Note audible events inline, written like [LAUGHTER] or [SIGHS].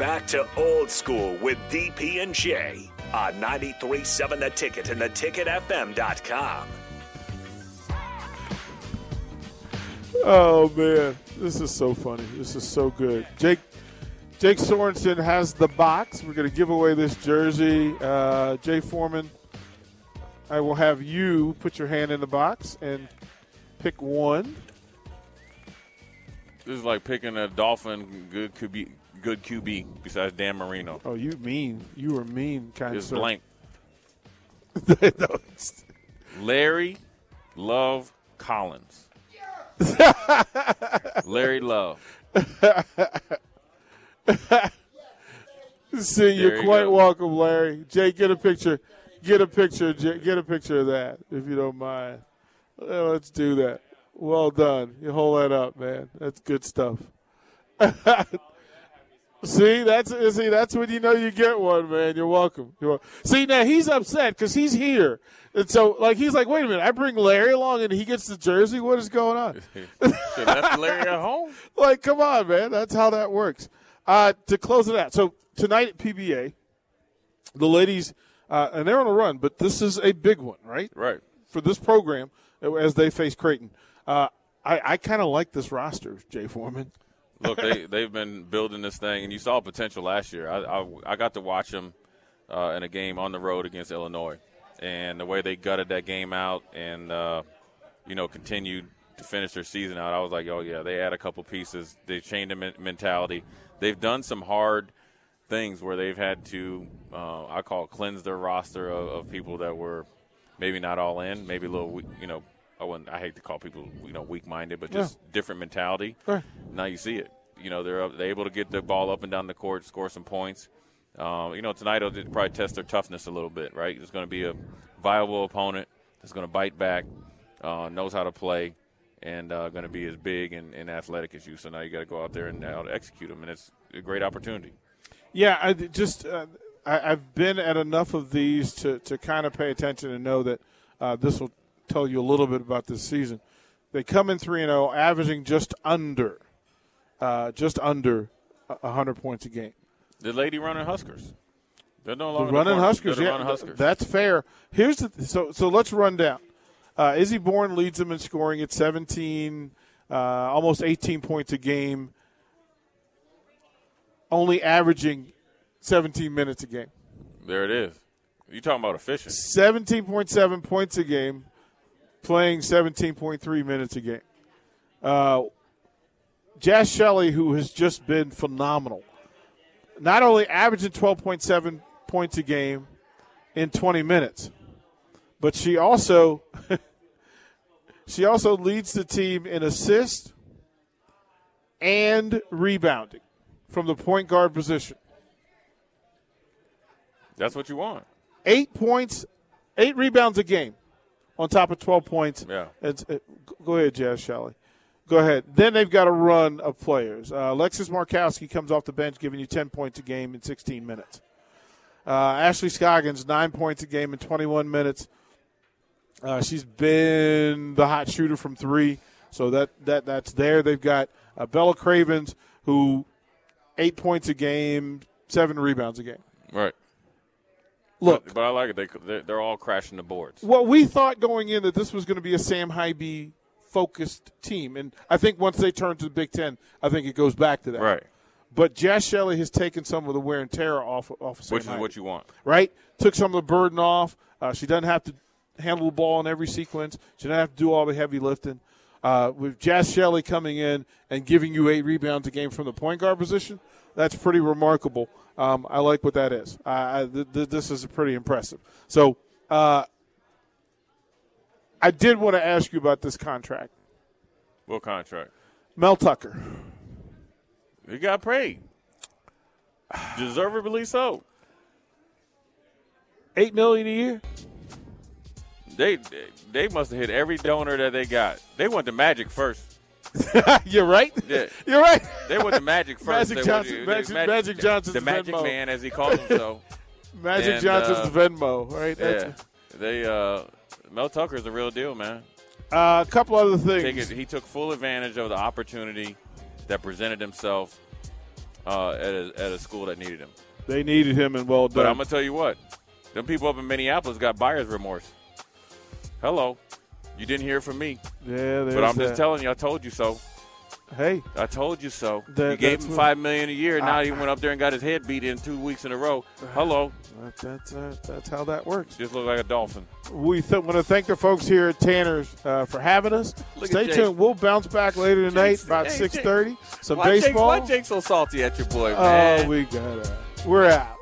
Back to old school with DP and J on 93.7 The Ticket and theticketfm.com. Oh man, this is so funny. This is so good. Jake Jake Sorensen has the box. We're going to give away this jersey. Uh, Jay Foreman, I will have you put your hand in the box and pick one. This is like picking a Dolphin good QB, good QB besides Dan Marino. Oh, you mean you were mean, kind of. sir. blank. [LAUGHS] Larry Love Collins. [LAUGHS] Larry Love. [LAUGHS] See, There you're you quite go. welcome, Larry. Jay, get a picture. Get a picture. Jay, get a picture of that, if you don't mind. Let's do that. Well done. You hold that up, man. That's good stuff. See, that's see, that's when you know you get one, man. You're welcome. You're wel- see, now he's upset because he's here, and so like he's like, wait a minute, I bring Larry along and he gets the jersey. What is going on? [LAUGHS] Left Larry at home. [LAUGHS] like, come on, man. That's how that works. Uh, to close it out, so tonight at PBA, the ladies, uh, and they're on a run, but this is a big one, right? Right. For this program, as they face Creighton. Uh, I, I kind of like this roster, Jay Foreman. Look, they they've been building this thing, and you saw potential last year. I I, I got to watch them uh, in a game on the road against Illinois, and the way they gutted that game out, and uh, you know continued to finish their season out. I was like, oh yeah, they add a couple pieces. They changed the mentality. They've done some hard things where they've had to, uh, I call it cleanse their roster of, of people that were maybe not all in, maybe a little, you know. I wouldn't. I hate to call people, you know, weak-minded, but just different mentality. Right. Now you see it. You know, they're they're able to get the ball up and down the court, score some points. Um, you know, tonight they'll probably test their toughness a little bit, right? It's going to be a viable opponent that's going to bite back, uh, knows how to play, and uh, going to be as big and, and athletic as you. So now you got to go out there and uh, execute them, and it's a great opportunity. Yeah, I just uh, I, I've been at enough of these to, to kind of pay attention and know that uh, this will tell you a little bit about this season. They come in three and zero, averaging just under, uh, just under a hundred points a game. The lady running Huskers. They're no The longer running corner- Huskers, they're yeah, running Huskers. that's fair. Here's the so so let's run down. Uh, Izzy Bourne leads them in scoring at 17, uh, almost 18 points a game, only averaging 17 minutes a game. there it is. You talking about efficient? 17.7 points a game, playing 17.3 minutes a game. Uh, Jaz Shelley, who has just been phenomenal, not only averaging 12.7 points a game in 20 minutes, but she also [LAUGHS] she also leads the team in assists and rebounding from the point guard position. That's what you want. eight points, eight rebounds a game, on top of twelve points. Yeah. It's, it, go ahead, Jaz Shelley. Go ahead. Then they've got a run of players. Uh, Alexis Markowski comes off the bench, giving you ten points a game in sixteen minutes. Uh, Ashley Scoggins nine points a game in twenty-one minutes. Uh, she's been the hot shooter from three, so that that that's there. They've got uh, Bella Cravens, who eight points a game, seven rebounds a game. Right. Look, But, but I like it. They they're, they're all crashing the boards. Well, we thought going in that this was going to be a Sam Haiby focused team, and I think once they turn to the Big Ten, I think it goes back to that. Right. But Jaz Shelley has taken some of the wear and tear off off of Sam Which is what you want. right? Took some of the burden off. Uh, she doesn't have to handle the ball in every sequence. She doesn't have to do all the heavy lifting. Uh, with Jaz Shelley coming in and giving you eight rebounds a game from the point guard position, that's pretty remarkable. Um, I like what that is. I, I, th- th- this is pretty impressive. So uh, I did want to ask you about this contract. What contract? Mel Tucker. He got paid. Deservedly so. Eight million a year. They they must have hit every donor that they got. They went to Magic first. [LAUGHS] You're right. Yeah. You're right. They went to Magic [LAUGHS] first. Magic They Johnson- went Magic- Magic Johnson's the Magic Venmo. Man, as he calls himself. [LAUGHS] Magic And, Johnson's uh, the Venmo, right? That's yeah, they. Uh, Mel Tucker's the real deal, man. Uh, a couple other Take things. it, he took full advantage of the opportunity that presented himself uh, at, a, at a school that needed him. They needed him, and well done. But. I'm gonna tell you what, them people up in Minneapolis got buyer's remorse. Hello, you didn't hear from me, yeah, but I'm that. just telling you, I told you so. Hey, I told you so. That- you gave him five million a year. And now he went up there and got his head beat in two weeks in a row. [SIGHS] Hello, that, that's uh, that's how that works. just look like a dolphin. We th- want to thank the folks here at Tanner's uh, for having us. Look Stay tuned. We'll bounce back later tonight Jake's- about hey, six thirty. Some Why Jake, baseball. why Jake so salty at your boy, oh, we got it. We're out.